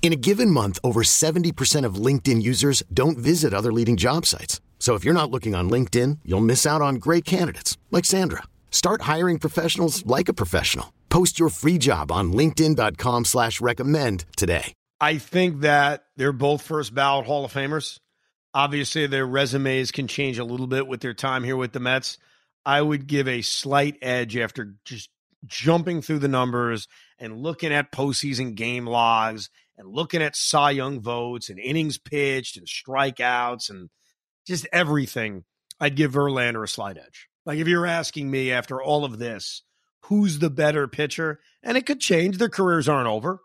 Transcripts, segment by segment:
In a given month, over 70% of LinkedIn users don't visit other leading job sites. So if you're not looking on LinkedIn, you'll miss out on great candidates like Sandra. Start hiring professionals like a professional. Post your free job on LinkedIn.com slash recommend today. I think that they're both first ballot Hall of Famers. Obviously, their resumes can change a little bit with their time here with the Mets. I would give a slight edge after just jumping through the numbers and looking at postseason game logs and looking at Cy Young votes and innings pitched and strikeouts and just everything. I'd give Verlander a slight edge. Like if you're asking me after all of this, who's the better pitcher? And it could change. Their careers aren't over.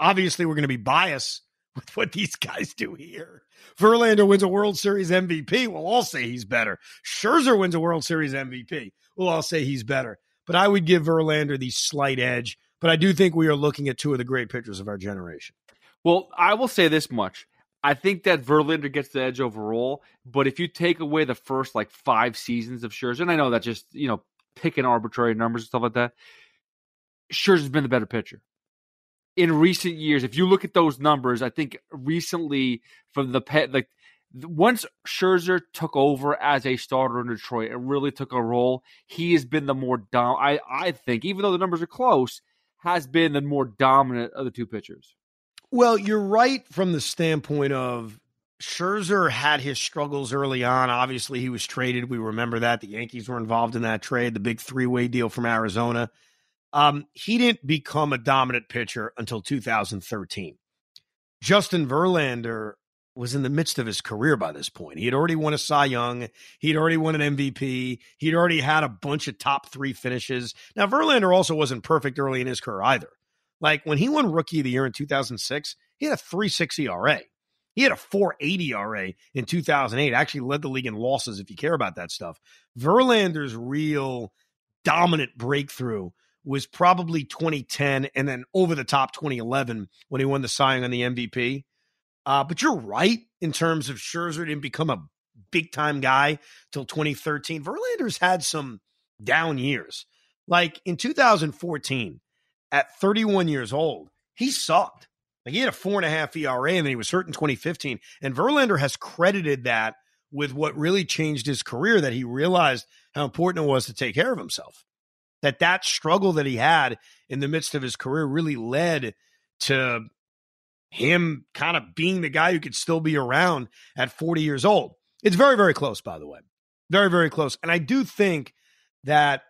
Obviously, we're going to be biased with what these guys do here. Verlander wins a World Series MVP. We'll all say he's better. Scherzer wins a World Series MVP. We'll all say he's better. But I would give Verlander the slight edge. But I do think we are looking at two of the great pitchers of our generation. Well, I will say this much. I think that Verlander gets the edge overall, but if you take away the first like five seasons of Scherzer, and I know that just you know picking arbitrary numbers and stuff like that, Scherzer's been the better pitcher in recent years. If you look at those numbers, I think recently from the pet like once Scherzer took over as a starter in Detroit and really took a role, he has been the more dom. I I think even though the numbers are close, has been the more dominant of the two pitchers. Well, you're right from the standpoint of Scherzer had his struggles early on. Obviously, he was traded. We remember that. The Yankees were involved in that trade, the big three way deal from Arizona. Um, he didn't become a dominant pitcher until 2013. Justin Verlander was in the midst of his career by this point. He had already won a Cy Young. He'd already won an MVP. He'd already had a bunch of top three finishes. Now, Verlander also wasn't perfect early in his career either. Like when he won Rookie of the Year in 2006, he had a 3.6 ERA. He had a 4.80 ERA in 2008. Actually led the league in losses if you care about that stuff. Verlander's real dominant breakthrough was probably 2010 and then over the top 2011 when he won the Cy Young and the MVP. Uh, but you're right in terms of Scherzer didn't become a big time guy till 2013. Verlander's had some down years. Like in 2014, at 31 years old, he sucked. Like he had a four and a half ERA and then he was hurt in 2015. And Verlander has credited that with what really changed his career that he realized how important it was to take care of himself. That that struggle that he had in the midst of his career really led to him kind of being the guy who could still be around at 40 years old. It's very, very close, by the way. Very, very close. And I do think that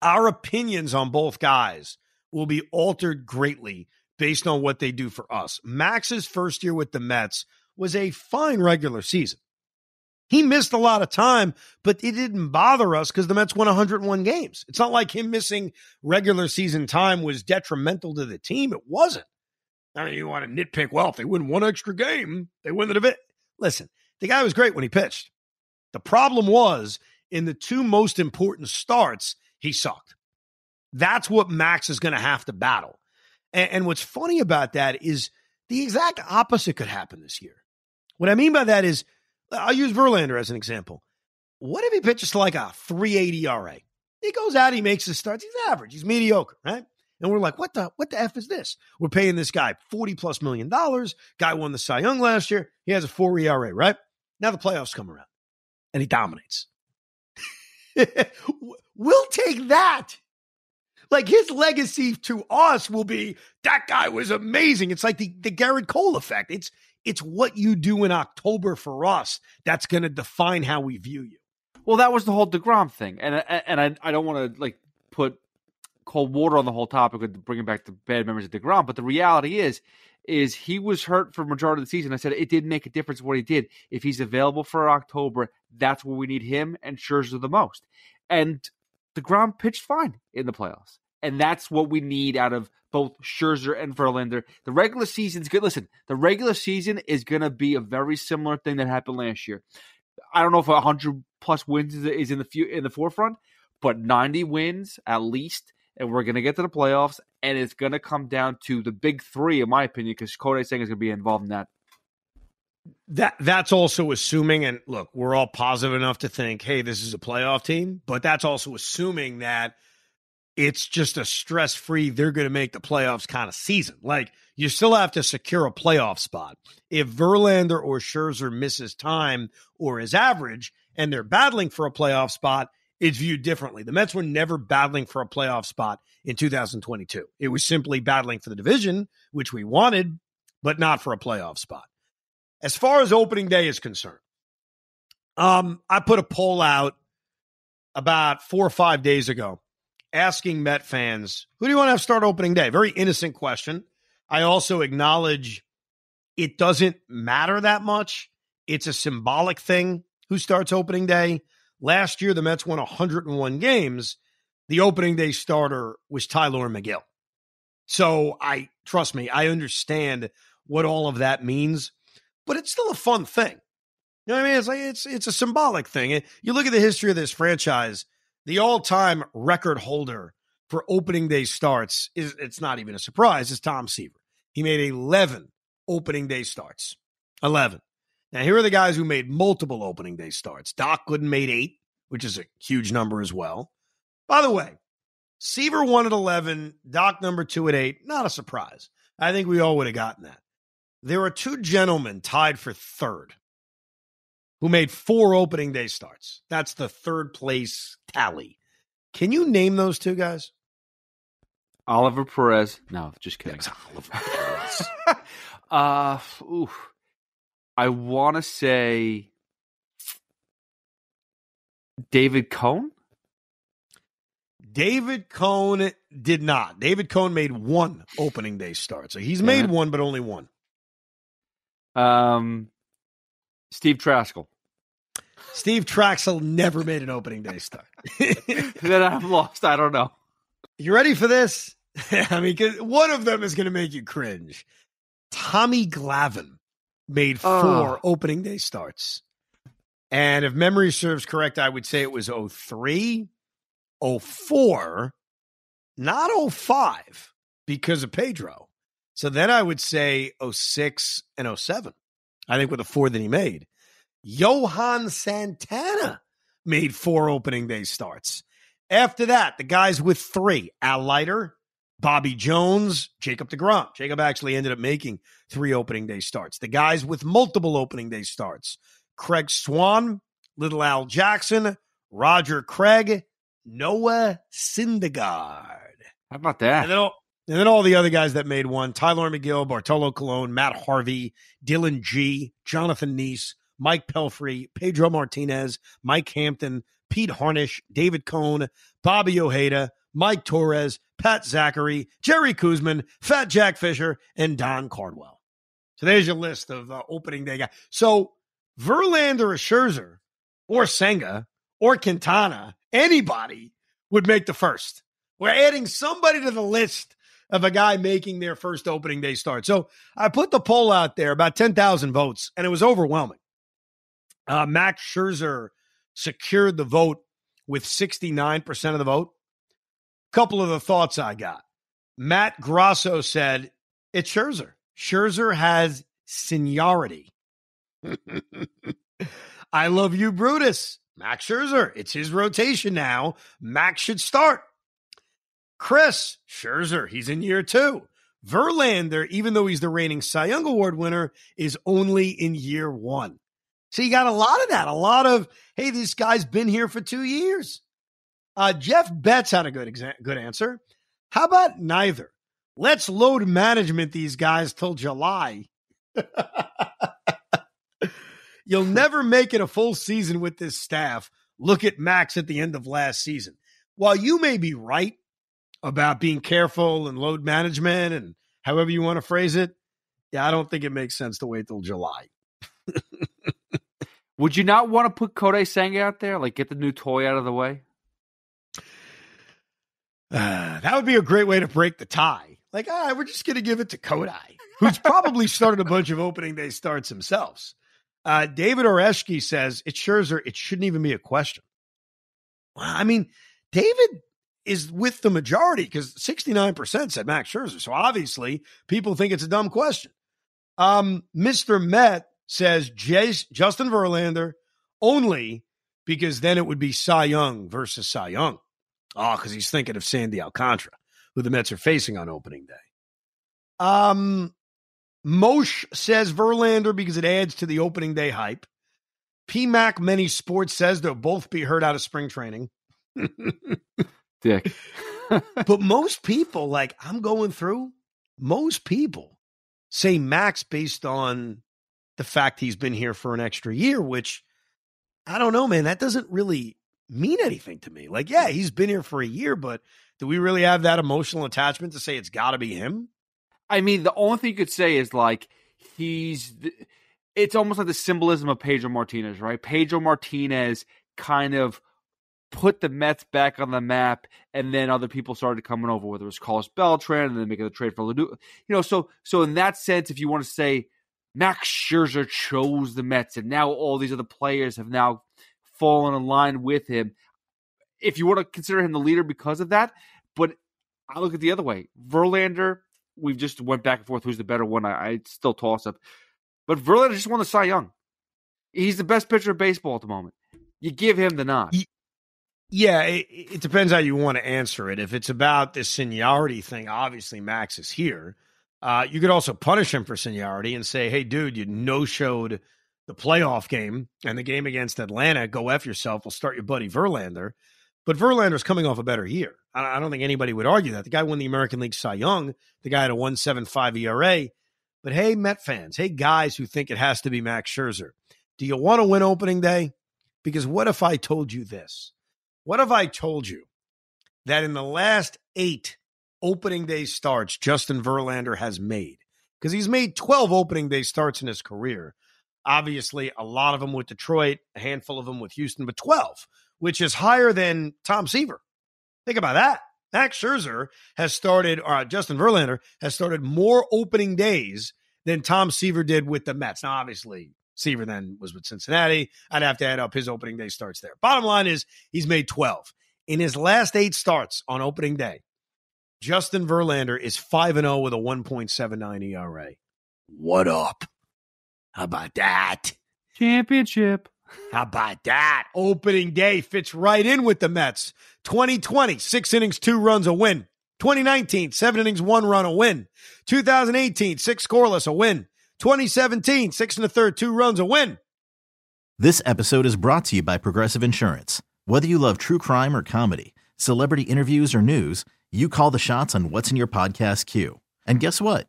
our opinions on both guys will be altered greatly based on what they do for us. Max's first year with the Mets was a fine regular season. He missed a lot of time, but it didn't bother us because the Mets won 101 games. It's not like him missing regular season time was detrimental to the team. It wasn't. I mean, you want to nitpick, well, if they win one extra game, they win the division. Listen, the guy was great when he pitched. The problem was in the two most important starts, he sucked. That's what Max is going to have to battle. And, and what's funny about that is the exact opposite could happen this year. What I mean by that is, I'll use Verlander as an example. What if he pitches to like a 380 RA? He goes out, he makes his starts. He's average. He's mediocre, right? And we're like, what the what the f is this? We're paying this guy forty plus million dollars. Guy won the Cy Young last year. He has a four ERA, right? Now the playoffs come around, and he dominates. we'll take that like his legacy to us will be that guy was amazing. It's like the, the Gerrit Cole effect. It's it's what you do in October for us that's going to define how we view you. Well, that was the whole Degrom thing, and and I I don't want to like put cold water on the whole topic with bringing back the bad memories of Degrom, but the reality is, is he was hurt for majority of the season. I said it didn't make a difference what he did. If he's available for October, that's where we need him and Scherzer the most. And Degrom pitched fine in the playoffs, and that's what we need out of both Scherzer and Verlander. The regular season's good. Listen, the regular season is going to be a very similar thing that happened last year. I don't know if 100 plus wins is in the few, in the forefront, but 90 wins at least, and we're going to get to the playoffs, and it's going to come down to the big three, in my opinion, because Kodai Senga is going to be involved in that. That that's also assuming, and look, we're all positive enough to think, hey, this is a playoff team, but that's also assuming that it's just a stress free, they're going to make the playoffs kind of season. Like you still have to secure a playoff spot. If Verlander or Scherzer misses time or is average, and they're battling for a playoff spot, it's viewed differently. The Mets were never battling for a playoff spot in 2022. It was simply battling for the division, which we wanted, but not for a playoff spot. As far as opening day is concerned, um, I put a poll out about four or five days ago asking Met fans, who do you want to have start opening day? Very innocent question. I also acknowledge it doesn't matter that much. It's a symbolic thing who starts opening day. Last year, the Mets won 101 games. The opening day starter was Tylor Megill. So I trust me, I understand what all of that means, but it's still a fun thing. You know what I mean? It's like it's it's a symbolic thing. You look at the history of this franchise, the all-time record holder for opening day starts is it's not even a surprise, is Tom Seaver. He made 11 opening day starts. 11. Now, here are the guys who made multiple opening day starts. Doc Gooden made eight, which is a huge number as well. By the way, Seaver won at 11, Doc number two at eight. Not a surprise. I think we all would have gotten that. There are two gentlemen tied for third who made four opening day starts. That's the third place tally. Can you name those two guys? Oliver Perez. No, just kidding. Yes, Oliver Perez. uh, oof. I want to say David Cone. David Cone did not. David Cone made one opening day start. So he's made one, but only one. Um, Steve Trachsel. Steve Trachsel never made an opening day start. then I'm lost. I don't know. You ready for this? I mean, one of them is going to make you cringe. Tommy Glavine made ah. four oh. opening day starts. And if memory serves correct, I would say it was 03, 04, not 05 because of Pedro. So then I would say 06 and 07. I think with the four that he made. Johan Santana made four opening day starts. After that, the guys with three Al Leiter, Bobby Jones, Jacob DeGrom. Jacob actually ended up making three opening day starts. The guys with multiple opening day starts Craig Swan, Little Al Jackson, Roger Craig, Noah Syndergaard. How about that? And then, all, and then all the other guys that made one Tylor Megill, Bartolo Colon, Matt Harvey, Dillon Gee, Jonathan Niese, Mike Pelfrey, Pedro Martinez, Mike Hampton, Pete Harnisch, David Cone, Bobby Ojeda, Mike Torres, Pat Zachry, Jerry Koosman, Fat Jack Fisher, and Don Cardwell. So there's your list of uh, opening day guys. So Verlander or Scherzer or Senga or Quintana, anybody would make the first. We're adding somebody to the list of a guy making their first opening day start. So I put the poll out there, about 10,000 votes, and it was overwhelming. Uh, Max Scherzer secured the vote with 69% of the vote. Couple of the thoughts I got. Matt Grosso said, It's Scherzer. Scherzer has seniority. I love you, Brutus. Max Scherzer. It's his rotation now. Max should start. Chris Scherzer. He's in year two. Verlander, even though he's the reigning Cy Young Award winner, is only in year one. So you got a lot of that. A lot of, hey, this guy's been here for two years. Uh, Jeff Betts had a good exa- good answer. How about neither? Let's load management these guys till July. You'll never make it a full season with this staff. Look at Max at the end of last season. While you may be right, about being careful and load management and however you want to phrase it, yeah, I don't think it makes sense to wait till July. Would you not want to put Kodai Senga out there? Like get the new toy out of the way? Uh, that would be a great way to break the tie. Like, ah, we're just going to give it to Kodai, who's probably started a bunch of opening day starts himself. Uh, David Oreschke says it's Scherzer. It shouldn't even be a question. I mean, David is with the majority because 69% said Max Scherzer. So obviously, people think it's a dumb question. Um, Mr. Met says Jace, Justin Verlander only because then it would be Cy Young versus Cy Young. Oh, because he's thinking of Sandy Alcantara, who the Mets are facing on opening day. Um, Mosh says Verlander because it adds to the opening day hype. PMAC Many Sports says they'll both be hurt out of spring training. Dick. but most people, like I'm going through, most people say Max based on the fact he's been here for an extra year, which I don't know, man. That doesn't really mean anything to me. Like, yeah, he's been here for a year, but do we really have that emotional attachment to say it's got to be him? I mean, the only thing you could say is like he's. It's almost like the symbolism of Pedro Martinez, right? Pedro Martinez kind of put the Mets back on the map, and then other people started coming over, whether it was Carlos Beltran and then making the trade for Ledoux. You know, so so in that sense, if you want to say Max Scherzer chose the Mets, and now all these other players have now fallen in line with him. If you want to consider him the leader because of that, but I look at the other way. Verlander, we've just went back and forth who's the better one. I, I still toss up, but Verlander just won the Cy Young. He's the best pitcher of baseball at the moment. You give him the nod. Yeah, it, it depends how you want to answer it. If it's about this seniority thing, obviously Max is here. Uh, you could also punish him for seniority and say, "Hey, dude, you no showed the playoff game and the game against Atlanta. Go f yourself. We'll start your buddy Verlander." But Verlander's coming off a better year. I don't think anybody would argue that. The guy won the American League Cy Young. The guy had a 175 ERA. But hey, Met fans, hey, guys who think it has to be Max Scherzer, do you want to win opening day? Because what if I told you this? What if I told you that in the last eight opening day starts Justin Verlander has made? Because he's made 12 opening day starts in his career. Obviously, a lot of them with Detroit, a handful of them with Houston, but 12 which is higher than Tom Seaver. Think about that. Max Scherzer has started, or uh, Justin Verlander has started more opening days than Tom Seaver did with the Mets. Now, obviously, Seaver then was with Cincinnati. I'd have to add up his opening day starts there. Bottom line is he's made 12. In his last eight starts on opening day, Justin Verlander is 5 0 with a 1.79 ERA. What up? How about that? Championship. How about that? Opening day fits right in with the Mets. 2020, six innings, two runs, a win. 2019, seven innings, one run, a win. 2018, six scoreless, a win. 2017, six and a third, two runs, a win. This episode is brought to you by Progressive Insurance. Whether you love true crime or comedy, celebrity interviews or news, you call the shots on what's in your podcast queue. And guess what?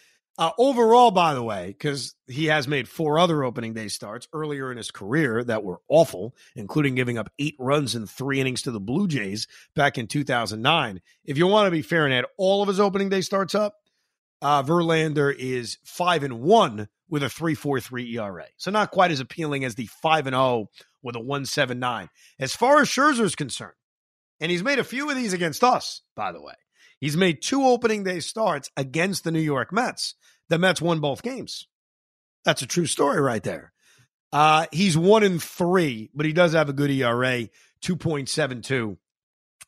Uh, overall, by the way, because he has made four other opening day starts earlier in his career that were awful, including giving up eight runs in three innings to the Blue Jays back in 2009. If you want to be fair and add all of his opening day starts up, uh, Verlander is five and one with a 3.43 ERA, so not quite as appealing as the five and zero oh with a 1.79. As far as Scherzer is concerned, and he's made a few of these against us, by the way. He's made two opening day starts against the New York Mets. The Mets won both games. That's a true story right there. Uh, he's one in three, but he does have a good ERA, 2.72.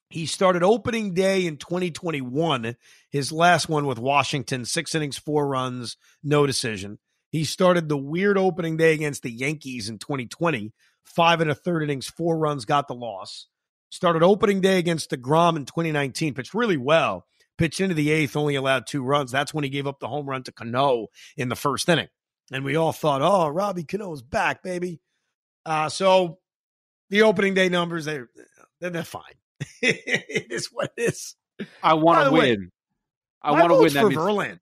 He started opening day in 2021, his last one with Washington, six innings, four runs, no decision. He started the weird opening day against the Yankees in 2020, five and a third innings, four runs, got the loss. Started opening day against DeGrom in 2019, pitched really well. Pitched into the eighth, only allowed two runs. That's when he gave up the home run to Cano in the first inning. And we all thought, oh, Robbie Cano's back, baby. Uh, so the opening day numbers, they're, they're fine. it is what it is. I want to win. Way, I want to win. That for means- Verlander.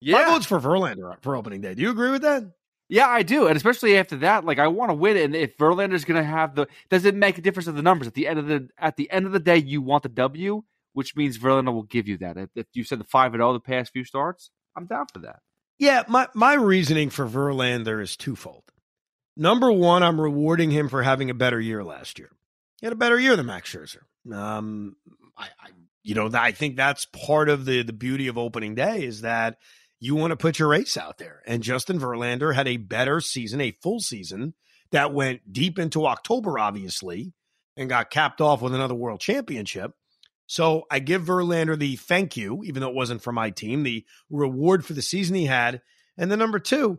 Yeah. My vote's for Verlander for opening day. Do you agree with that? Yeah, I do, and especially after that, like I want to win. And if Verlander's going to have the, does it make a difference of the numbers at the end of the at the end of the day? You want the W, which means Verlander will give you that. If, if you said the five and zero oh the past few starts, I'm down for that. Yeah, my my reasoning for Verlander is twofold. Number one, I'm rewarding him for having a better year last year. He had a better year than Max Scherzer. Um, I, I you know, I think that's part of the the beauty of opening day is that you want to put your ace out there. And Justin Verlander had a better season, a full season that went deep into October, obviously, and got capped off with another world championship. So I give Verlander the thank you, even though it wasn't for my team, the reward for the season he had. And then number two,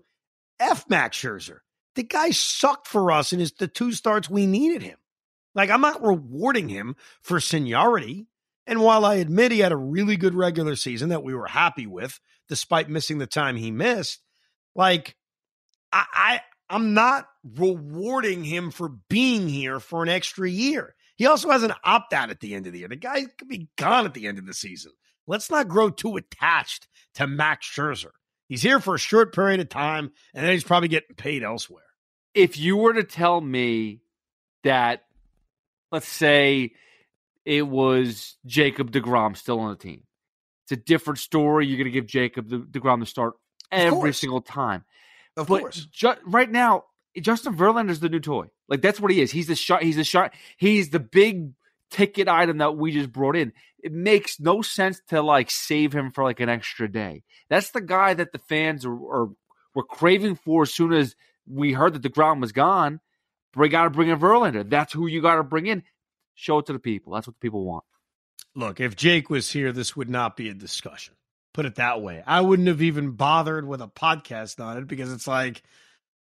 F Max Scherzer. The guy sucked for us in his the two starts we needed him. Like I'm not rewarding him for seniority. And while I admit he had a really good regular season that we were happy with, despite missing the time he missed, like I, I I'm not rewarding him for being here for an extra year. He also has an opt out at the end of the year. The guy could be gone at the end of the season. Let's not grow too attached to Max Scherzer. He's here for a short period of time, and then he's probably getting paid elsewhere. If you were to tell me that, let's say, it was Jacob DeGrom still on the team. It's a different story. You're going to give Jacob DeGrom the start every single time. Of but course. Ju- right now, Justin Verlander is the new toy. Like that's what he is. He's the shot. He's the shot. He's the big ticket item that we just brought in. It makes no sense to like save him for like an extra day. That's the guy that the fans are, are were craving for as soon as we heard that DeGrom was gone. We got to bring in Verlander. That's who you got to bring in. Show it to the people. That's what the people want. Look, if Jake was here, this would not be a discussion. Put it that way. I wouldn't have even bothered with a podcast on it because it's like,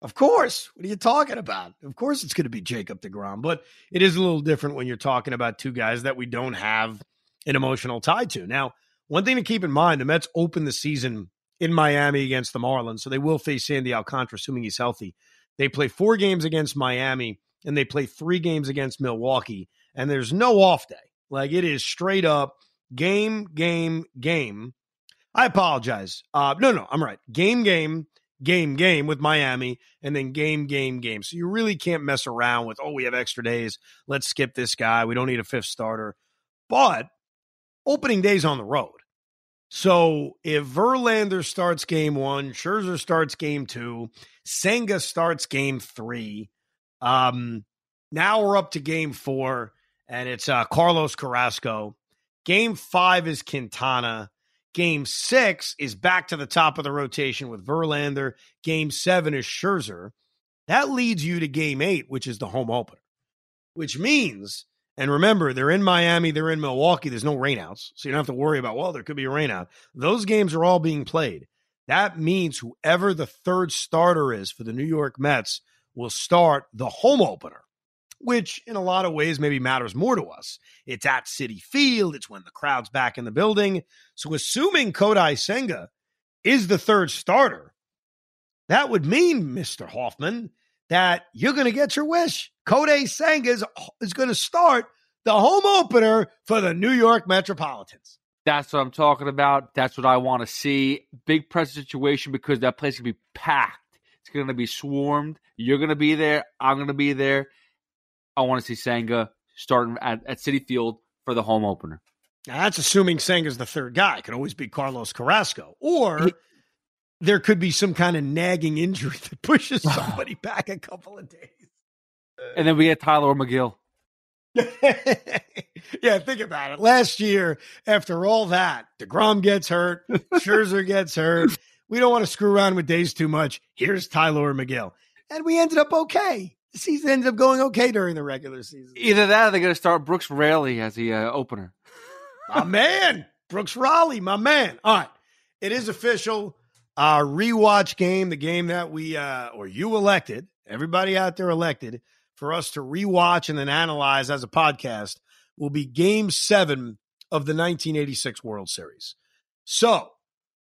of course. What are you talking about? Of course it's going to be Jacob DeGrom, but it is a little different when you're talking about two guys that we don't have an emotional tie to. Now, one thing to keep in mind, the Mets open the season in Miami against the Marlins, so they will face Sandy Alcantara, assuming he's healthy. They play four games against Miami, and they play three games against Milwaukee and there's no off day. Like it is straight up game, game, game. I apologize. Uh, no, no, I'm right. Game, game, game, game with Miami, and then game, game, game. So you really can't mess around with, oh, we have extra days. Let's skip this guy. We don't need a fifth starter. But opening days on the road. So if Verlander starts game one, Scherzer starts game two, Senga starts game three. Um, now we're up to game four and it's uh, Carlos Carrasco. Game five is Quintana. Game six is back to the top of the rotation with Verlander. Game seven is Scherzer. That leads you to game eight, which is the home opener, which means, and remember, they're in Miami, they're in Milwaukee, there's no rainouts. So you don't have to worry about, well, there could be a rainout. Those games are all being played. That means whoever the third starter is for the New York Mets will start the home opener which in a lot of ways maybe matters more to us. It's at Citi Field, it's when the crowd's back in the building. So assuming Kodai Senga is the third starter, that would mean, Mr. Hoffman, that you're going to get your wish. Kodai Senga is, is going to start the home opener for the New York Metropolitans. That's what I'm talking about. That's what I want to see. Big press situation because that place can be packed. It's going to be swarmed. You're going to be there. I'm going to be there. I want to see Senga starting at, at Citi Field for the home opener. Now, that's assuming Senga's the third guy. It could always be Carlos Carrasco. Or he, there could be some kind of nagging injury that pushes somebody back a couple of days. And then we get Tylor Megill. yeah, think about it. Last year, after all that, DeGrom gets hurt, Scherzer gets hurt. We don't want to screw around with days too much. Here's Tylor Megill. And we ended up okay. The season ends up going okay during the regular season. Either that or they're going to start Brooks Raley as the uh, opener. my man, Brooks Raley, my man. All right. It is official. Our rewatch game, the game that we, uh, or you elected, everybody out there elected for us to rewatch and then analyze as a podcast, will be game seven of the 1986 World Series. So,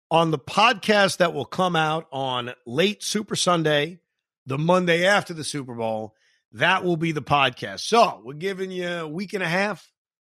on the podcast that will come out on late Super Sunday, the Monday after the Super Bowl, that will be the podcast. So, we're giving you a week and a half,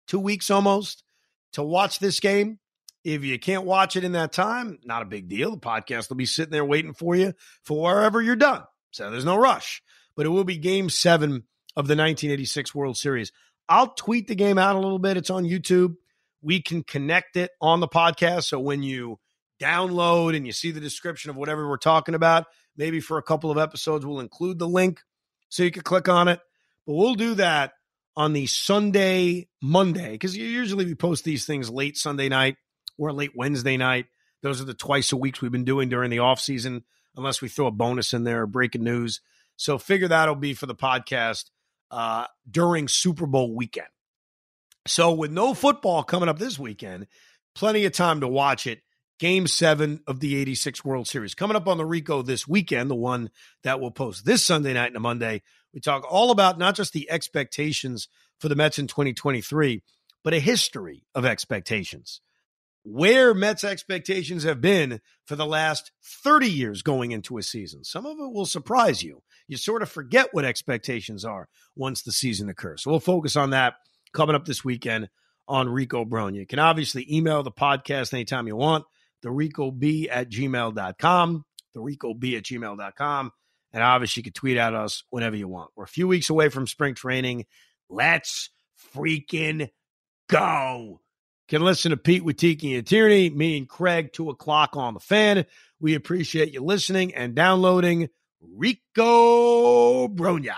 two weeks almost to watch this game. If you can't watch it in that time, not a big deal. The podcast will be sitting there waiting for you for wherever you're done. So there's no rush, but it will be game seven of the 1986 World Series. I'll tweet the game out a little bit. It's on YouTube. We can connect it on the podcast. So when you download and you see the description of whatever we're talking about, maybe for a couple of episodes, we'll include the link so you can click on it. But we'll do that on the Sunday, Monday, because usually we post these things late Sunday night or late Wednesday night. Those are the twice a weeks we've been doing during the off season, unless we throw a bonus in there or breaking news. So figure that'll be for the podcast uh, during Super Bowl weekend. So with no football coming up this weekend, plenty of time to watch it. Game seven of the 86 World Series. Coming up on the Rico this weekend, the one that will post this Sunday night and a Monday. We talk all about not just the expectations for the Mets in 2023, but a history of expectations where Mets expectations have been for the last 30 years going into a season. Some of it will surprise you. You sort of forget what expectations are once the season occurs. So we'll focus on that coming up this weekend on Rico Brogna. You can obviously email the podcast anytime you want, the Rico B at gmail.com, the Rico B at gmail.com. And obviously, you can tweet at us whenever you want. We're a few weeks away from spring training. Let's freaking go can listen to Pete with Tiki and Tierney, me and Craig, 2 o'clock on the fan. We appreciate you listening and downloading Rico Brogna.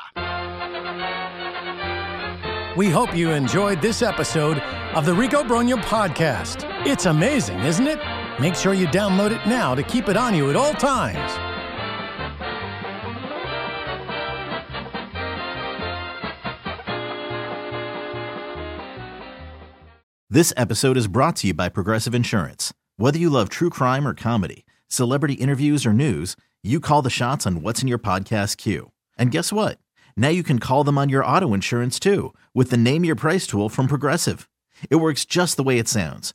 We hope you enjoyed this episode of the Rico Brogna podcast. It's amazing, isn't it? Make sure you download it now to keep it on you at all times. This episode is brought to you by Progressive Insurance. Whether you love true crime or comedy, celebrity interviews or news, you call the shots on what's in your podcast queue. And guess what? Now you can call them on your auto insurance too with the Name Your Price tool from Progressive. It works just the way it sounds.